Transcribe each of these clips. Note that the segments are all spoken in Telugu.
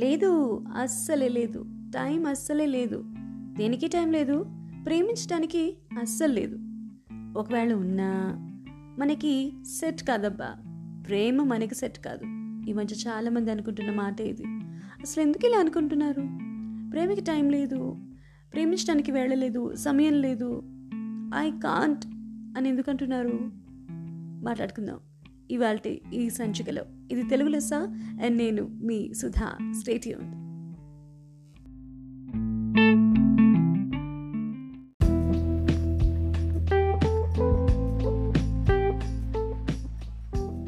లేదు అస్సలే లేదు. టైం అస్సలే లేదు. దేనికి టైం లేదు? ప్రేమించడానికి అస్సలు లేదు. ఒకవేళ ఉన్నా మనకి సెట్ కాదబ్బా. ప్రేమ మనకి సెట్ కాదు. ఈ మధ్య చాలామంది అనుకుంటున్న మాట ఇది. అసలు ఎందుకు ఇలా అనుకుంటున్నారు? ప్రేమకి టైం లేదు. ప్రేమించడానికి వెళ్ళలేదు సమయం లేదు. ఐ కాంట్ అని ఎందుకు అంటున్నారు? మాట్లాడుకుందాం. ఇవాళ ఈ సంచికలో. ఇది తెలుగు లెస్స అండ్ నేను మీ సుధా. స్టేట్యూన్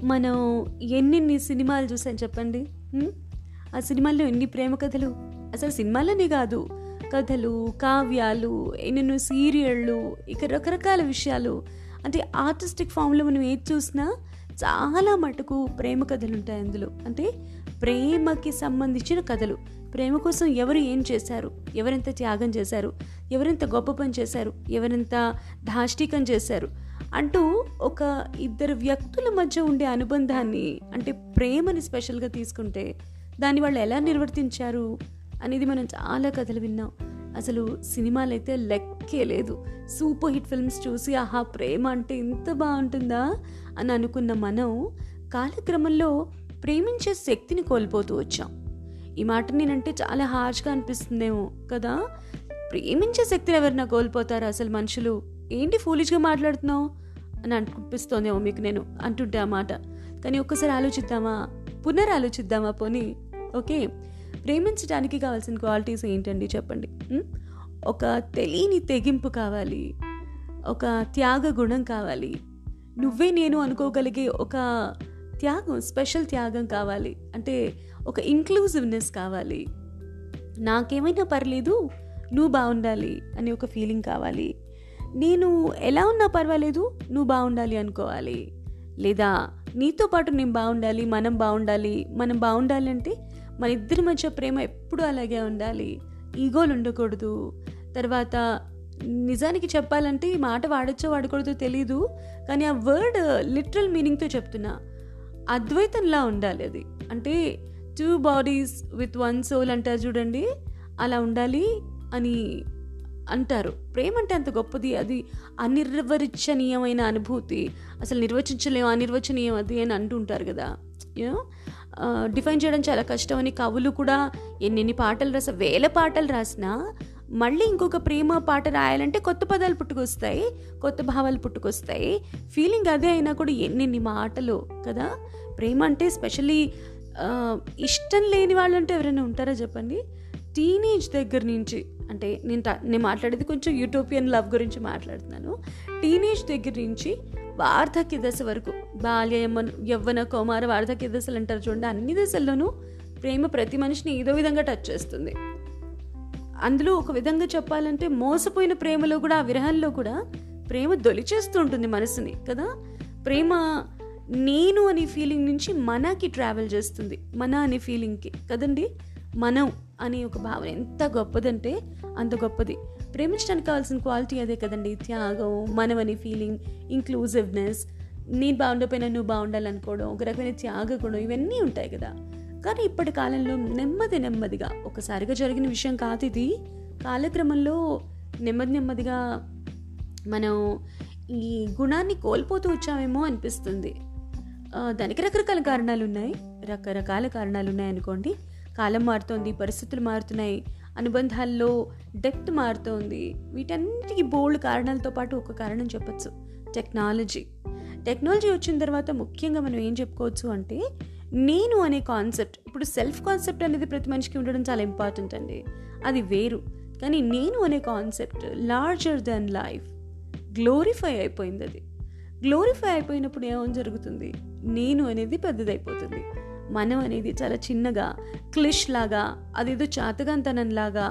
మనం ఎన్నెన్ని సినిమాలు చూసాం చెప్పండి? ఆ సినిమాల్లో ఎన్ని ప్రేమ కథలు? అసలు సినిమాలనే కాదు. కథలు కావ్యాలు ఎన్నెన్నో సీరియళ్ళు ఇక రకరకాల విషయాలు. అంటే ఆర్టిస్టిక్ ఫామ్లో మనం ఏది చూసినా చాలా మటుకు ప్రేమ కథలు ఉంటాయి అందులో. అంటే ప్రేమకి సంబంధించిన కథలు. ప్రేమ కోసం ఎవరు ఏం చేశారు? ఎవరెంత త్యాగం చేశారు? ఎవరెంత గొప్ప పని చేశారు? ఎవరెంత ధాష్టికం చేశారు? అంటూ ఒక ఇద్దరు వ్యక్తుల మధ్య ఉండే అనుబంధాన్ని అంటే ప్రేమని స్పెషల్గా తీసుకుంటే దాన్ని వాళ్ళు ఎలా నిర్వర్తించారు అనేది మనం చాలా కథలు విన్నాం. అసలు సినిమాలు అయితే లెక్కే లేదు. సూపర్ హిట్ ఫిల్మ్స్ చూసి ఆహా ప్రేమ అంటే ఇంత బాగుంటుందా? అని అనుకున్న మనం కాలక్రమంలో ప్రేమించే శక్తిని కోల్పోతూ వచ్చాం. ఈ మాట నేనంటే చాలా హార్ష్గా అనిపిస్తుందేమో కదా? ప్రేమించే శక్తిని ఎవరైనా కోల్పోతారు అసలు మనుషులు? ఏంటి ఫూలిష్గా మాట్లాడుతున్నావు? అని అనిపిస్తోందేమో మీకు నేను అంటుంటే ఆ మాట. కానీ ఒక్కసారి ఆలోచిద్దామా? పునరాలోచిద్దామా పోనీ? ఓకే? ప్రేమించడానికి కావాల్సిన క్వాలిటీస్ ఏంటండి చెప్పండి? ఒక తెలియని తెగింపు కావాలి. ఒక త్యాగ గుణం కావాలి. నువ్వే నేను అనుకోగలిగే ఒక త్యాగం స్పెషల్ త్యాగం కావాలి. అంటే ఒక ఇంక్లూజివ్నెస్ కావాలి. నాకేమైనా పర్లేదు నువ్వు బాగుండాలి అనే ఒక ఫీలింగ్ కావాలి. నేను ఎలా ఉన్నా పర్వాలేదు నువ్వు బాగుండాలి అనుకోవాలి. లేదా నీతో పాటు నేను బాగుండాలి మనం బాగుండాలి మనం బాగుండాలి అంటే మన ఇద్దరి మధ్య ప్రేమ ఎప్పుడూ అలాగే ఉండాలి. ఈగోలు ఉండకూడదు. తర్వాత నిజానికి చెప్పాలంటే ఈ మాట వాడచ్చో వాడకూడదో తెలీదు కానీ ఆ వర్డ్ లిటరల్ మీనింగ్తో చెప్తున్నా. అద్వైతంలా ఉండాలి అది. అంటే two bodies with one soul అంటారు చూడండి. అలా ఉండాలి అని అంటారు. ప్రేమ అంటే అంత గొప్పది. అది అనిర్వచనీయమైన అనుభూతి. అసలు నిర్వచించలేము అనిర్వచనీయం అది అని అంటుంటారు కదా. యూనో డిఫైన్ చేయడం చాలా కష్టం అని కవులు కూడా ఎన్నెన్ని పాటలు రాసా వేల పాటలు రాసినా మళ్ళీ ఇంకొక ప్రేమ పాట రాయాలంటే కొత్త పదాలు పుట్టుకొస్తాయి కొత్త భావాలు పుట్టుకొస్తాయి. ఫీలింగ్ అదే అయినా కూడా ఎన్నెన్ని మాటలు కదా? ప్రేమ అంటే స్పెషలీ ఇష్టం లేని వాళ్ళు అంటే ఎవరైనా ఉంటారా చెప్పండి? టీనేజ్ దగ్గర నుంచి అంటే నేను నేను మాట్లాడేది కొంచెం యూటోపియన్ లవ్ గురించి మాట్లాడుతున్నాను. టీనేజ్ దగ్గర నుంచి వార్ధక్య దశ వరకు. బాల్య యవ్వన- యవ్వన కౌమార వార్ధక్య దశలు అంటారు చూడండి. అన్ని దశల్లోనూ ప్రేమ ప్రతి మనిషిని ఏదో విధంగా టచ్ చేస్తుంది. అందులో ఒక విధంగా చెప్పాలంటే మోసపోయిన ప్రేమలో కూడా ఆ విరహంలో కూడా ప్రేమ దొలిచేస్తూ ఉంటుంది మనసుని కదా? ప్రేమ నేను అనే ఫీలింగ్ నుంచి మనకి ట్రావెల్ చేస్తుంది. మన అనే ఫీలింగ్కి కదండి? మనం అనే ఒక భావన ఎంత గొప్పదంటే అంత గొప్పది. ప్రేమించడానికి కావాల్సిన క్వాలిటీ అదే కదండి. త్యాగం మనమని ఫీలింగ్ ఇంక్లూజివ్నెస్ నేను బాగుండకపోయినా నువ్వు బాగుండాలనుకోవడం ఒక రకమైన త్యాగ గుణం ఇవన్నీ ఉంటాయి కదా. కానీ ఇప్పటి కాలంలో నెమ్మది నెమ్మదిగా ఒకసారిగా జరిగిన విషయం కాదు ఇది. కాలక్రమంలో నెమ్మది నెమ్మదిగా మనం ఈ గుణాన్ని కోల్పోతూ వచ్చామేమో అనిపిస్తుంది. దానికి రకరకాల కారణాలు ఉన్నాయి రకరకాల కారణాలు ఉన్నాయి అనుకోండి. కాలం మారుతోంది పరిస్థితులు మారుతున్నాయి. అనుబంధాల్లో డెప్త్ మారుతోంది. వీటన్నిటికీ బోల్డ్ కారణాలతో పాటు ఒక కారణం చెప్పచ్చు. టెక్నాలజీ. టెక్నాలజీ వచ్చిన తర్వాత ముఖ్యంగా మనం ఏం చెప్పుకోవచ్చు అంటే నేను అనే కాన్సెప్ట్ ఇప్పుడు సెల్ఫ్ కాన్సెప్ట్ అనేది ప్రతి మనిషికి ఉండడం చాలా ఇంపార్టెంట్ అండి. అది వేరు. కానీ నేను అనే concept larger than life glorify అయిపోయింది అది. గ్లోరిఫై అయిపోయినప్పుడు ఏమని జరుగుతుంది? నేను అనేది పెద్దదైపోతుంది. మనం అనేది చాలా చిన్నగా క్లిష్ లాగా అదేదో చాతగాంతనంలాగా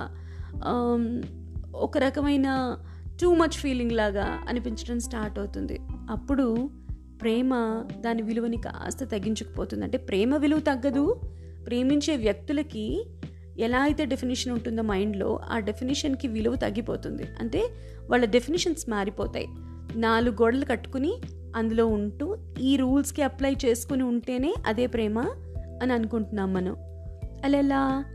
ఒక రకమైన టూ మచ్ ఫీలింగ్ లాగా అనిపించడం స్టార్ట్ అవుతుంది. అప్పుడు ప్రేమ దాని విలువని కాస్త తగ్గించుకుపోతుంది. అంటే ప్రేమ విలువ తగ్గదు ప్రేమించే వ్యక్తులకి ఎలా అయితే డెఫినేషన్ ఉంటుందో మైండ్లో ఆ డెఫినేషన్కి విలువ తగ్గిపోతుంది. అంటే వాళ్ళ డెఫినేషన్స్ మారిపోతాయి. నాలుగు గోడలు కట్టుకుని అందులో ఉంటూ ఈ రూల్స్కి అప్లై చేసుకుని ఉంటేనే అదే ప్రేమ అని అనుకుంటున్నాం మనం. అలా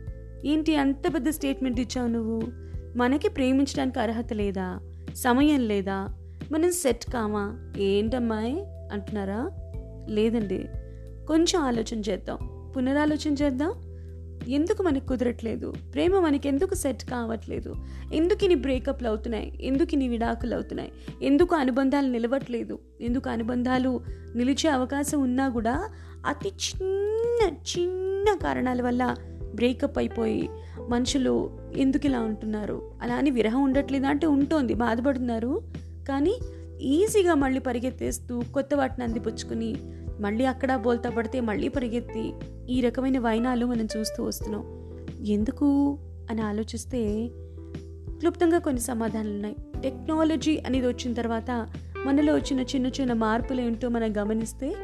ఏంటి అంత పెద్ద స్టేట్మెంట్ ఇచ్చావు నువ్వు? మనకి ప్రేమించడానికి అర్హత లేదా? సమయం లేదా? మనం సెట్ కామా? ఏంటమ్మాయి అంటున్నారా? లేదండి. కొంచెం ఆలోచన చేద్దాం. పునరాలోచన చేద్దాం? ఎందుకు మనకు కుదరట్లేదు? ప్రేమ మనకి ఎందుకు సెట్ కావట్లేదు? ఎందుకు ఇన్ని బ్రేకప్లు అవుతున్నాయి? ఎందుకు ఇన్ని విడాకులు అవుతున్నాయి? ఎందుకు అనుబంధాలు నిలవట్లేదు? ఎందుకు అనుబంధాలు నిలిచే అవకాశం ఉన్నా కూడా అతి చిన్న చిన్న కారణాల వల్ల బ్రేకప్ అయిపోయి మనుషులు ఎందుకు ఇలా ఉంటున్నారు? అలా అని విరహం ఉండట్లేదు అంటే ఉంటుంది బాధపడుతున్నారు. కానీ ఈజీగా మళ్ళీ పరిగెత్తేస్తూ కొత్త వాటిని అందిపుచ్చుకుని మళ్ళీ అక్కడ బోల్తా పడితే మళ్ళీ పరిగెత్తి ఈ రకమైన వైనాలు మనం చూస్తూ వస్తున్నాం. ఎందుకు? అని ఆలోచిస్తే క్లుప్తంగా కొన్ని సమాధానాలు ఉన్నాయి. టెక్నాలజీ అనేది వచ్చిన తర్వాత మనలో వచ్చిన చిన్న చిన్న మార్పులు ఏంటో మనం గమనిస్తే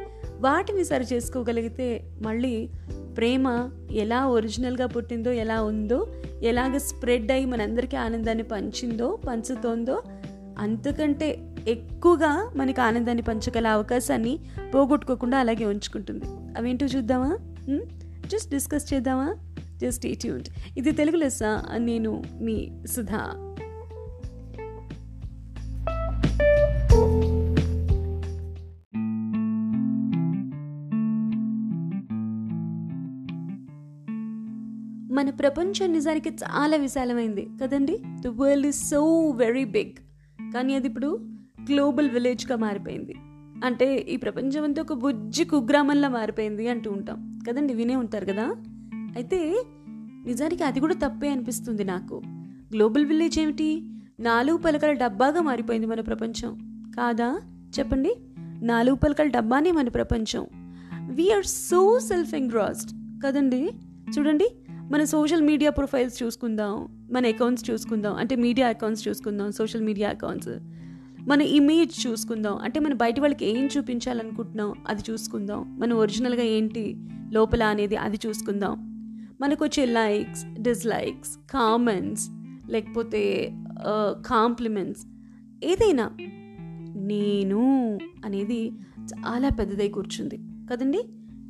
వాటిని సరి చేసుకోగలిగితే మళ్ళీ ప్రేమ ఎలా ఒరిజినల్గా పుట్టిందో ఎలా ఉందో ఎలాగ స్ప్రెడ్ అయ్యి మనందరికీ ఆనందాన్ని పంచిందో పంచుతోందో అంతకంటే ఎక్కువగా మనకి ఆనందాన్ని పంచగల అవకాశాన్ని పోగొట్టుకోకుండా అలాగే ఉంచుకుంటుంది. అవేంటో చూద్దామా? జస్ట్ డిస్కస్ చేద్దామా? జస్ట్ ట్యూన్డ్ ఇది తెలుగు లెస్స నేను మీ సుధా. మన ప్రపంచం నిజానికి చాలా విశాలమైంది. కదండి? The world is so very big కానీ అది ఇప్పుడు గ్లోబల్ విలేజ్గా మారిపోయింది. అంటే ఈ ప్రపంచం అంతా ఒక బుజ్జి కుగ్రామంలా మారిపోయింది అంటూ ఉంటాం. కదండి? వినే ఉంటారు కదా? అయితే నిజానికి అది కూడా తప్పే అనిపిస్తుంది నాకు. గ్లోబల్ విలేజ్ ఏమిటి? నాలుగు పలకల డబ్బాగా మారిపోయింది మన ప్రపంచం. కాదా? చెప్పండి. నాలుగు పలకల డబ్బానే మన ప్రపంచం. వీఆర్ సో సెల్ఫ్ ఎంగ్రాస్డ్ కదండి? చూడండి మన సోషల్ మీడియా ప్రొఫైల్స్ చూసుకుందాం మన అకౌంట్స్ చూసుకుందాం అంటే మీడియా అకౌంట్స్ చూసుకుందాం సోషల్ మీడియా అకౌంట్స్ మన ఇమేజ్ చూసుకుందాం అంటే మన బయట వాళ్ళకి ఏం చూపించాలనుకుంటున్నాం అది చూసుకుందాం. మనం ఒరిజినల్గా ఏంటి లోపల అనేది అది చూసుకుందాం. మనకు వచ్చే లైక్స్ డిస్లైక్స్ కామెంట్స్ లేకపోతే కాంప్లిమెంట్స్ ఏదైనా. నేను అనేది చాలా పెద్దదై కూర్చుంది. కదండి?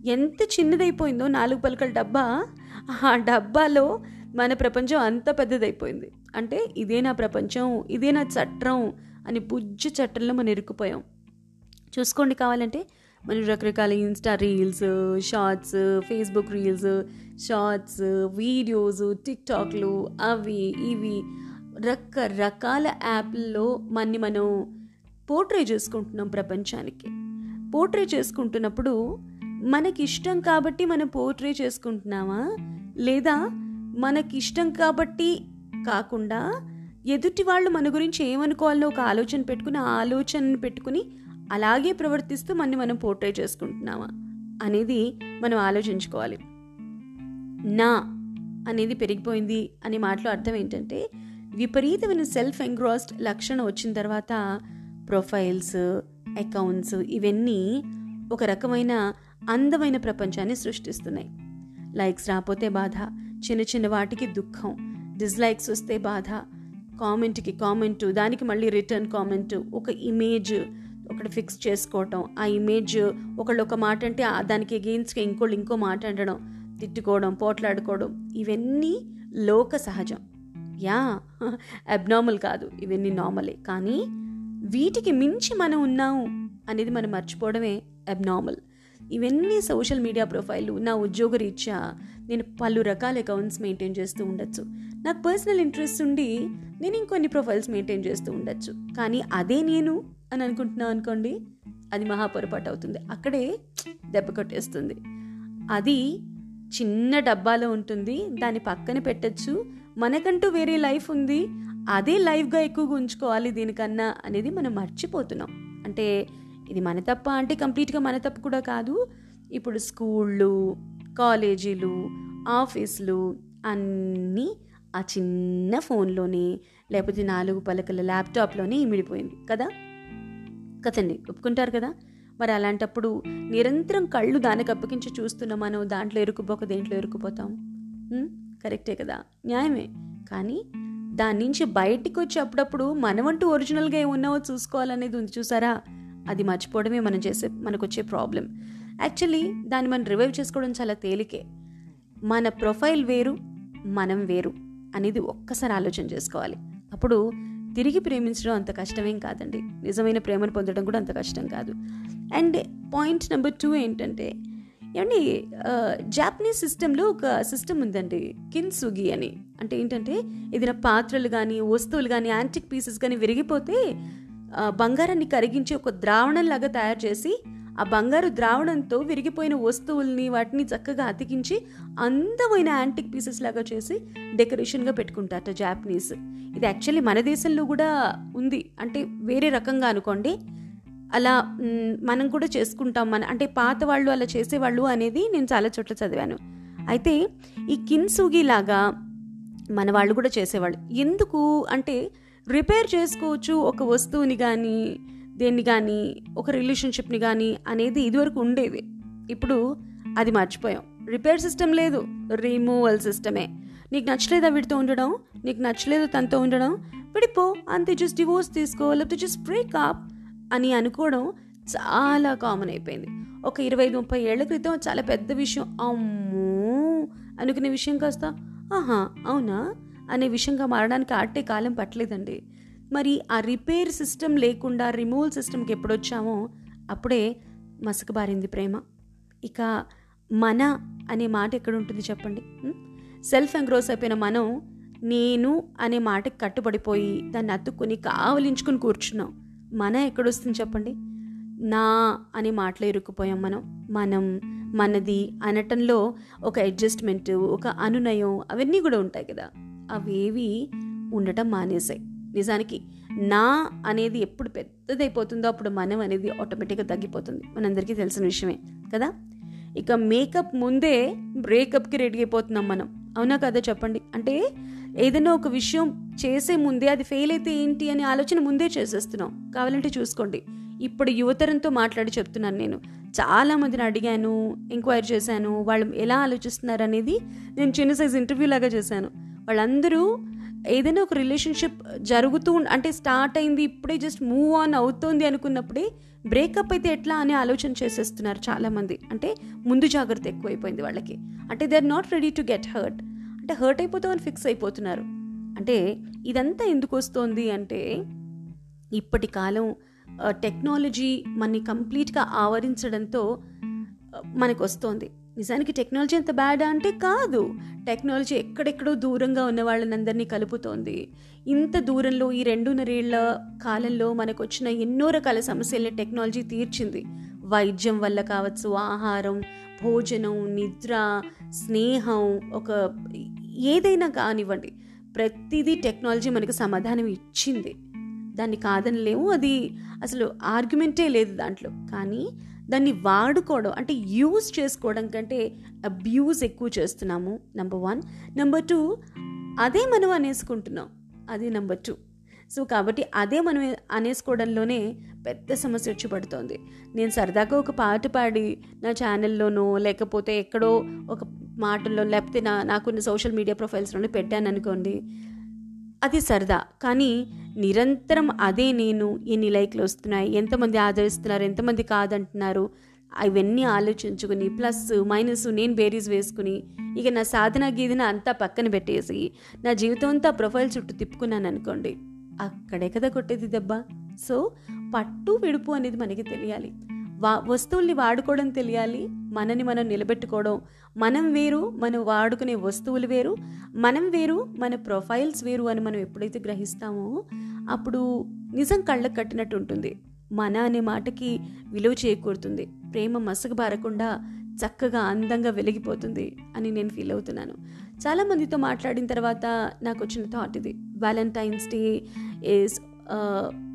ఎంత చిన్నదైపోయిందో నాలుగు పలకల డబ్బా ఆ డబ్బాలో మన ప్రపంచం అంత పెద్దదైపోయింది. అంటే ఇదే నా ప్రపంచం ఇదే నా చట్టం అని బుజ్జు చట్టంలో మనం ఇరుక్కుపోయాం. చూసుకోండి కావాలంటే మనం రకరకాల Insta reels shorts Facebook reels shorts videos టిక్టాక్లు అవి ఇవి రకరకాల యాప్ల్లో మన్ని మనం పోర్ట్రే చేసుకుంటున్నాం ప్రపంచానికి. పోర్ట్రే చేసుకుంటున్నప్పుడు మనకిష్టం కాబట్టి మనం పోర్ట్రే చేసుకుంటున్నామా? లేదా మనకిష్టం కాబట్టి కాకుండా ఎదుటి వాళ్ళు మన గురించి ఏమనుకోవాలో ఒక ఆలోచన పెట్టుకుని ఆ ఆలోచనను పెట్టుకుని అలాగే ప్రవర్తిస్తూ మనని మనం పోర్ట్రే చేసుకుంటున్నామా అనేది మనం ఆలోచించుకోవాలి. నా అనేది పెరిగిపోయింది అనే మాటలో అర్థం ఏంటంటే విపరీతమైన సెల్ఫ్ ఎంగ్రాస్డ్ లక్షణం వచ్చిన తర్వాత ప్రొఫైల్స్ అకౌంట్స్ ఇవన్నీ ఒక రకమైన అందమైన ప్రపంచాన్ని సృష్టిస్తున్నాయి. లైక్స్ రాకపోతే బాధ చిన్న చిన్న వాటికి దుఃఖం డిస్లైక్స్ వస్తే బాధ కామెంట్కి కామెంటు దానికి మళ్ళీ రిటర్న్ కామెంట్ ఒక ఇమేజ్ ఒకటి ఫిక్స్ చేసుకోవటం ఆ ఇమేజ్ ఒకళ్ళు ఒక మాట అంటే దానికి అగెయిన్స్గా ఇంకోళ్ళు ఇంకో మాట అనడం తిట్టుకోవడం పోట్లాడుకోవడం ఇవన్నీ లోక సహజం. యా అబ్నార్మల్ కాదు ఇవన్నీ నార్మలే. కానీ వీటికి మించి మనం ఉన్నాము అనేది మనం మర్చిపోవడమే అబ్నార్మల్. ఇవన్నీ సోషల్ మీడియా ప్రొఫైలు నా ఉద్యోగ రీత్యా నేను పలు రకాల అకౌంట్స్ మెయింటైన్ చేస్తూ ఉండొచ్చు. నాకు పర్సనల్ ఇంట్రెస్ట్ ఉండి నేను ఇంకొన్ని ప్రొఫైల్స్ మెయింటైన్ చేస్తూ ఉండొచ్చు. కానీ అదే నేను అని అనుకుంటున్నాను అనుకోండి అది మహాపొరపాటు అవుతుంది. అక్కడే దెబ్బ కొట్టేస్తుంది. అది చిన్న డబ్బాలో ఉంటుంది దాన్ని పక్కన పెట్టచ్చు. మనకంటూ వేరే లైఫ్ ఉంది అదే లైఫ్గా ఎక్కువగా ఉంచుకోవాలి దీనికన్నా అనేది మనం మర్చిపోతున్నాం. అంటే ఇది మన తప్ప అంటే కంప్లీట్గా మన తప్పు కూడా కాదు. ఇప్పుడు స్కూళ్ళు కాలేజీలు ఆఫీసులు అన్నీ ఆ చిన్న ఫోన్లోనే లేకపోతే నాలుగు పలకల ల్యాప్టాప్లోనే ఇమిడిపోయింది. కదా? కదండి? ఒప్పుకుంటారు కదా? మరి అలాంటప్పుడు నిరంతరం కళ్ళు దానికి అప్పగించి చూస్తున్న మనం దాంట్లో ఇరుక్కుపోక దేంట్లో ఇరుక్కుపోతాం కరెక్టే కదా? న్యాయమే. కానీ దాని నుంచి బయటికి వచ్చి అప్పుడప్పుడు మనమంటూ ఒరిజినల్గా ఏమున్నావో చూసుకోవాలనేది ఉంది చూసారా? అది మర్చిపోవడమే మనం చేసే మనకు వచ్చే ప్రాబ్లం. యాక్చువల్లీ దాన్ని మనం రివైవ్ చేసుకోవడం చాలా తేలికే. మన ప్రొఫైల్ వేరు మనం వేరు అనేది ఒక్కసారి ఆలోచన చేసుకోవాలి. అప్పుడు తిరిగి ప్రేమించడం అంత కష్టమేం కాదండి. నిజమైన ప్రేమను పొందడం కూడా అంత కష్టం కాదు. అండ్ పాయింట్ నెంబర్ టూ ఏంటంటే ఏమండి జాపనీస్ సిస్టంలో ఒక సిస్టమ్ ఉందండి కిన్సుగి అని. అంటే ఏంటంటే ఏదైనా పాత్రలు కానీ వస్తువులు కానీ యాంటిక్ పీసెస్ కానీ విరిగిపోతే బంగారాన్ని కరిగించి ఒక ద్రావణంలాగా తయారు చేసి ఆ బంగారు ద్రావణంతో విరిగిపోయిన వస్తువుల్ని వాటిని చక్కగా అతికించి అందమైన యాంటిక్ పీసెస్ లాగా చేసి డెకరేషన్గా పెట్టుకుంటారట జాపనీస్. ఇది యాక్చువల్లీ మన దేశంలో కూడా ఉంది. అంటే వేరే రకంగా అనుకోండి. అలా మనం కూడా చేసుకుంటాం మన అంటే పాత వాళ్ళు అలా చేసేవాళ్ళు అనేది నేను చాలా చోట్ల చదివాను. అయితే ఈ కిన్సూగి లాగా మన వాళ్ళు కూడా చేసేవాళ్ళు. ఎందుకు అంటే రిపేర్ చేసుకోవచ్చు ఒక వస్తువుని కానీ దేన్ని కానీ ఒక రిలేషన్షిప్ని కానీ అనేది ఇదివరకు ఉండేది ఇప్పుడు అది మర్చిపోయాం. రిపేర్ సిస్టమ్ లేదు. రిమూవల్ సిస్టమే. నీకు నచ్చలేదా వీటితో ఉండడం? నీకు నచ్చలేదు తనతో ఉండడం? విడిపో అంతే జస్ట్ డివోర్స్ తీసుకో లేకపోతే జస్ట్ బ్రేక్ అని అనుకోవడం చాలా కామన్ అయిపోయింది. ఒక ఇరవై ముప్పై ఏళ్ళ క్రితం చాలా పెద్ద విషయం. అమ్మో! అనుకునే విషయం కాస్త. ఆహా! అవునా? అనే విషయంగా మారడానికి ఆటే కాలం పట్టలేదండి. మరి ఆ రిపేర్ సిస్టమ్ లేకుండా రిమూవల్ సిస్టమ్కి ఎప్పుడొచ్చామో అప్పుడే మసకబారింది ప్రేమ. ఇక మన అనే మాట ఎక్కడ ఉంటుంది చెప్పండి? సెల్ఫ్ ఎంగ్రోస్ అయిపోయిన మనం నేను అనే మాటకి కట్టుబడిపోయి దాన్ని అతుక్కుని కావలించుకుని కూర్చున్నాం. మన ఎక్కడొస్తుంది చెప్పండి? నా అనే మాటలో ఇరుక్కుపోయాం మనం. మనం మనది అనటంలో ఒక అడ్జస్ట్మెంట్ ఒక అనునయం అవన్నీ కూడా ఉంటాయి కదా. అవేవి ఉండటం మానేసాయి నిజానికి నా అనేది ఎప్పుడు పెద్దదైపోతుందో అప్పుడు మనం అనేది ఆటోమేటిక్గా తగ్గిపోతుంది. మనందరికీ తెలిసిన విషయమే కదా? ఇక మేకప్ ముందే బ్రేకప్కి రెడీ అయిపోతున్నాం మనం. అవునా కదా చెప్పండి? అంటే ఏదైనా ఒక విషయం చేసే ముందే అది ఫెయిల్ అయితే ఏంటి అనే ఆలోచన ముందే చేసేస్తున్నాం. కావాలంటే చూసుకోండి. ఇప్పుడు యువతరంతో మాట్లాడి చెప్తున్నాను నేను. చాలా మందిని అడిగాను ఎంక్వైరీ చేశాను వాళ్ళు ఎలా ఆలోచిస్తున్నారు అనేది నేను చిన్న సైజ్ ఇంటర్వ్యూ లాగా చేశాను. వాళ్ళందరూ ఏదైనా ఒక రిలేషన్షిప్ జరుగుతూ అంటే స్టార్ట్ అయింది ఇప్పుడే జస్ట్ మూవ్ ఆన్ అవుతోంది అనుకున్నప్పుడే బ్రేకప్ అయితే ఎట్లా అనే ఆలోచన చేసేస్తున్నారు చాలామంది. అంటే ముందు జాగ్రత్త ఎక్కువైపోయింది వాళ్ళకి. అంటే they are not ready to get hurt అంటే హర్ట్ అయిపోతామని ఫిక్స్ అయిపోతున్నారు. అంటే ఇదంతా ఎందుకు వస్తోంది అంటే ఇప్పటి కాలం టెక్నాలజీ మనని కంప్లీట్గా ఆవరించడంతో మనకు వస్తోంది. నిజానికి టెక్నాలజీ అంత బ్యాడ్ అంటే కాదు. టెక్నాలజీ ఎక్కడెక్కడో దూరంగా ఉన్న వాళ్ళనందరినీ కలుపుతోంది. ఇంత దూరంలో ఈ రెండున్నరేళ్ళ కాలంలో మనకు వచ్చిన ఎన్నో రకాల సమస్యల్ని టెక్నాలజీ తీర్చింది. వైద్యం వల్ల కావచ్చు ఆహారం భోజనం నిద్ర స్నేహం ఒక ఏదైనా కానివ్వండి. ప్రతిదీ టెక్నాలజీ మనకు సమాధానం ఇచ్చింది. దాన్ని కాదనలేము అది అసలు ఆర్గ్యుమెంటే లేదు దాంట్లో. కానీ దాన్ని వాడుకోవడం అంటే యూజ్ చేసుకోవడం కంటే అబ్యూజ్ ఎక్కువ చేస్తున్నాము నెంబర్ వన్ నెంబర్ టూ అదే మనం అనేసుకుంటున్నాం. అది నెంబర్ టూ సో కాబట్టి అదే మనం అనేసుకోవడంలోనే పెద్ద సమస్య వచ్చి పడుతోంది. నేను సరదాగా ఒక పాట పాడి నా ఛానల్లోనో లేకపోతే ఎక్కడో ఒక మాటల్లో లేకపోతే నా నాకున్న సోషల్ మీడియా ప్రొఫైల్స్లోనే పెట్టాను అనుకోండి అది సరదా. కానీ నిరంతరం అదే నేను ఎన్ని లైక్లు వస్తున్నాయి ఎంతమంది ఆదరిస్తున్నారు ఎంతమంది కాదంటున్నారు అవన్నీ ఆలోచించుకుని ప్లస్ మైనస్ నేను బేరీస్ వేసుకుని ఇక నా సాధన గీదన అంతా పక్కన పెట్టేసి నా జీవితం అంతా ప్రొఫైల్ చుట్టూ తిప్పుకున్నాను అనుకోండి. అక్కడే కదా కొట్టేది దెబ్బ. సో పట్టు విడుపు అనేది మనకి తెలియాలి. వా వస్తువుల్ని వాడుకోవడం తెలియాలి. మనని మనం నిలబెట్టుకోవడం. మనం వేరు మనం వాడుకునే వస్తువులు వేరు. మనం వేరు మన ప్రొఫైల్స్ వేరు అని మనం ఎప్పుడైతే గ్రహిస్తామో అప్పుడు నిజం కళ్ళకు కట్టినట్టు ఉంటుంది. మన అనే మాటకి విలువ చేకూరుతుంది. ప్రేమ మసకబారకుండా చక్కగా అందంగా వెలిగిపోతుంది అని నేను ఫీల్ అవుతున్నాను. చాలామందితో మాట్లాడిన తర్వాత నాకు వచ్చిన థాట్ ఇది. Valentine's day is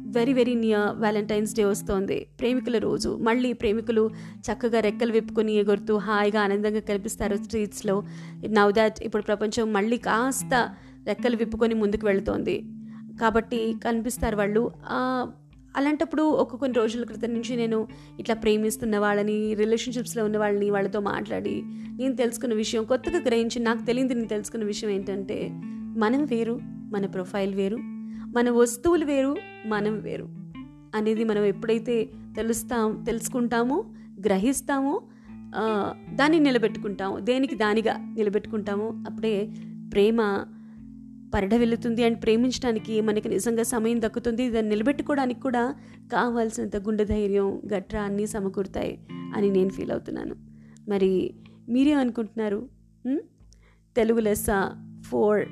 very very near Valentine's day వస్తోంది. ప్రేమికుల రోజు. మళ్ళీ ప్రేమికులు చక్కగా రెక్కలు విప్పుకొని ఎగురుతూ హాయిగా ఆనందంగా కనిపిస్తారు స్ట్రీట్స్లో నవ్ దాట్ ఇప్పుడు ప్రపంచం మళ్ళీ కాస్త రెక్కలు విప్పుకొని ముందుకు వెళుతోంది. కాబట్టి కనిపిస్తారు వాళ్ళు. అలాంటప్పుడు ఒక కొన్ని రోజుల క్రితం నుంచి నేను ఇట్లా ప్రేమిస్తున్న వాళ్ళని రిలేషన్షిప్స్లో ఉన్న వాళ్ళని వాళ్ళతో మాట్లాడి నేను తెలుసుకున్న విషయం కొత్తగా గ్రహించి నాకు తెలియదు నేను తెలుసుకున్న విషయం ఏంటంటే మనం వేరు మన ప్రొఫైల్ వేరు మన వస్తువులు వేరు మనం వేరు అనేది మనం ఎప్పుడైతే తెలుస్తాం తెలుసుకుంటామో గ్రహిస్తామో దాన్ని నిలబెట్టుకుంటాము దేనికి దానిగా నిలబెట్టుకుంటాము అప్పుడే ప్రేమ పరడ వెళ్తుంది అండ్ ప్రేమించడానికి మనకి నిజంగా సమయం దక్కుతుంది. దాన్ని నిలబెట్టుకోవడానికి కూడా కావాల్సినంత గుండె ధైర్యం గట్రా అన్నీ సమకూరుతాయి అని నేను ఫీల్ అవుతున్నాను. మరి మీరేమనుకుంటున్నారు? తెలుగు లెస్స ఫోర్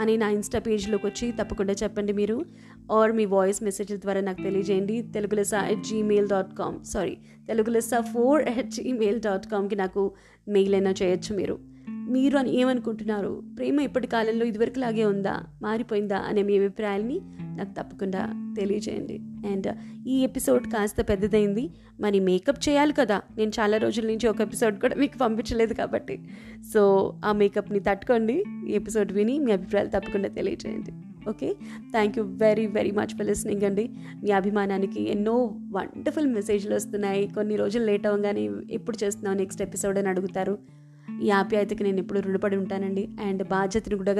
అని నా ఇన్స్టా పేజ్లోకి వచ్చి తప్పకుండా చెప్పండి మీరు. ఆర్ మీ వాయిస్ మెసేజ్ల ద్వారా నాకు తెలియజేయండి. Telugu Lessa at Gmail dot com sorry Telugu Lessa four at Gmail dot కామ్కి నాకు మెయిల్ అయినా చేయొచ్చు మీరు. మీరు అని ఏమనుకుంటున్నారు? ప్రేమ ఇప్పటి కాలంలో ఇదివరకులాగే ఉందా? మారిపోయిందా? అనే మీ అభిప్రాయాల్ని నాకు తప్పకుండా తెలియజేయండి. అండ్ ఈ ఎపిసోడ్ కాస్త పెద్దదైంది. మరి మేకప్ చేయాలి కదా. నేను చాలా రోజుల నుంచి ఒక ఎపిసోడ్ కూడా మీకు పంపించలేదు కాబట్టి. సో ఆ మేకప్ని తట్టుకోండి. ఈ ఎపిసోడ్ విని మీ అభిప్రాయాలు తప్పకుండా తెలియజేయండి. Okay? Thank you very very much for listening అండి. మీ అభిమానానికి ఎన్నో వండర్ఫుల్ మెసేజ్లు వస్తున్నాయి. కొన్ని రోజులు లేట్ అవ్వగానే ఎప్పుడు చేస్తున్నావు నెక్స్ట్ ఎపిసోడ్ అని అడుగుతారు. ఈ ఆప్యాయతకి నేను ఎప్పుడు రుణపడి ఉంటానండి. అండ్ బాధ్యతను కూడా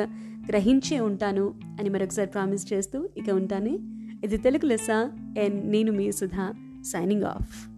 గ్రహించే ఉంటాను అని మరొకసారి ప్రామిస్ చేస్తూ ఇక ఉంటాను. ఇది తెలుగు లెస్స. అండ్ నేను మీ సుధా సైనింగ్ ఆఫ్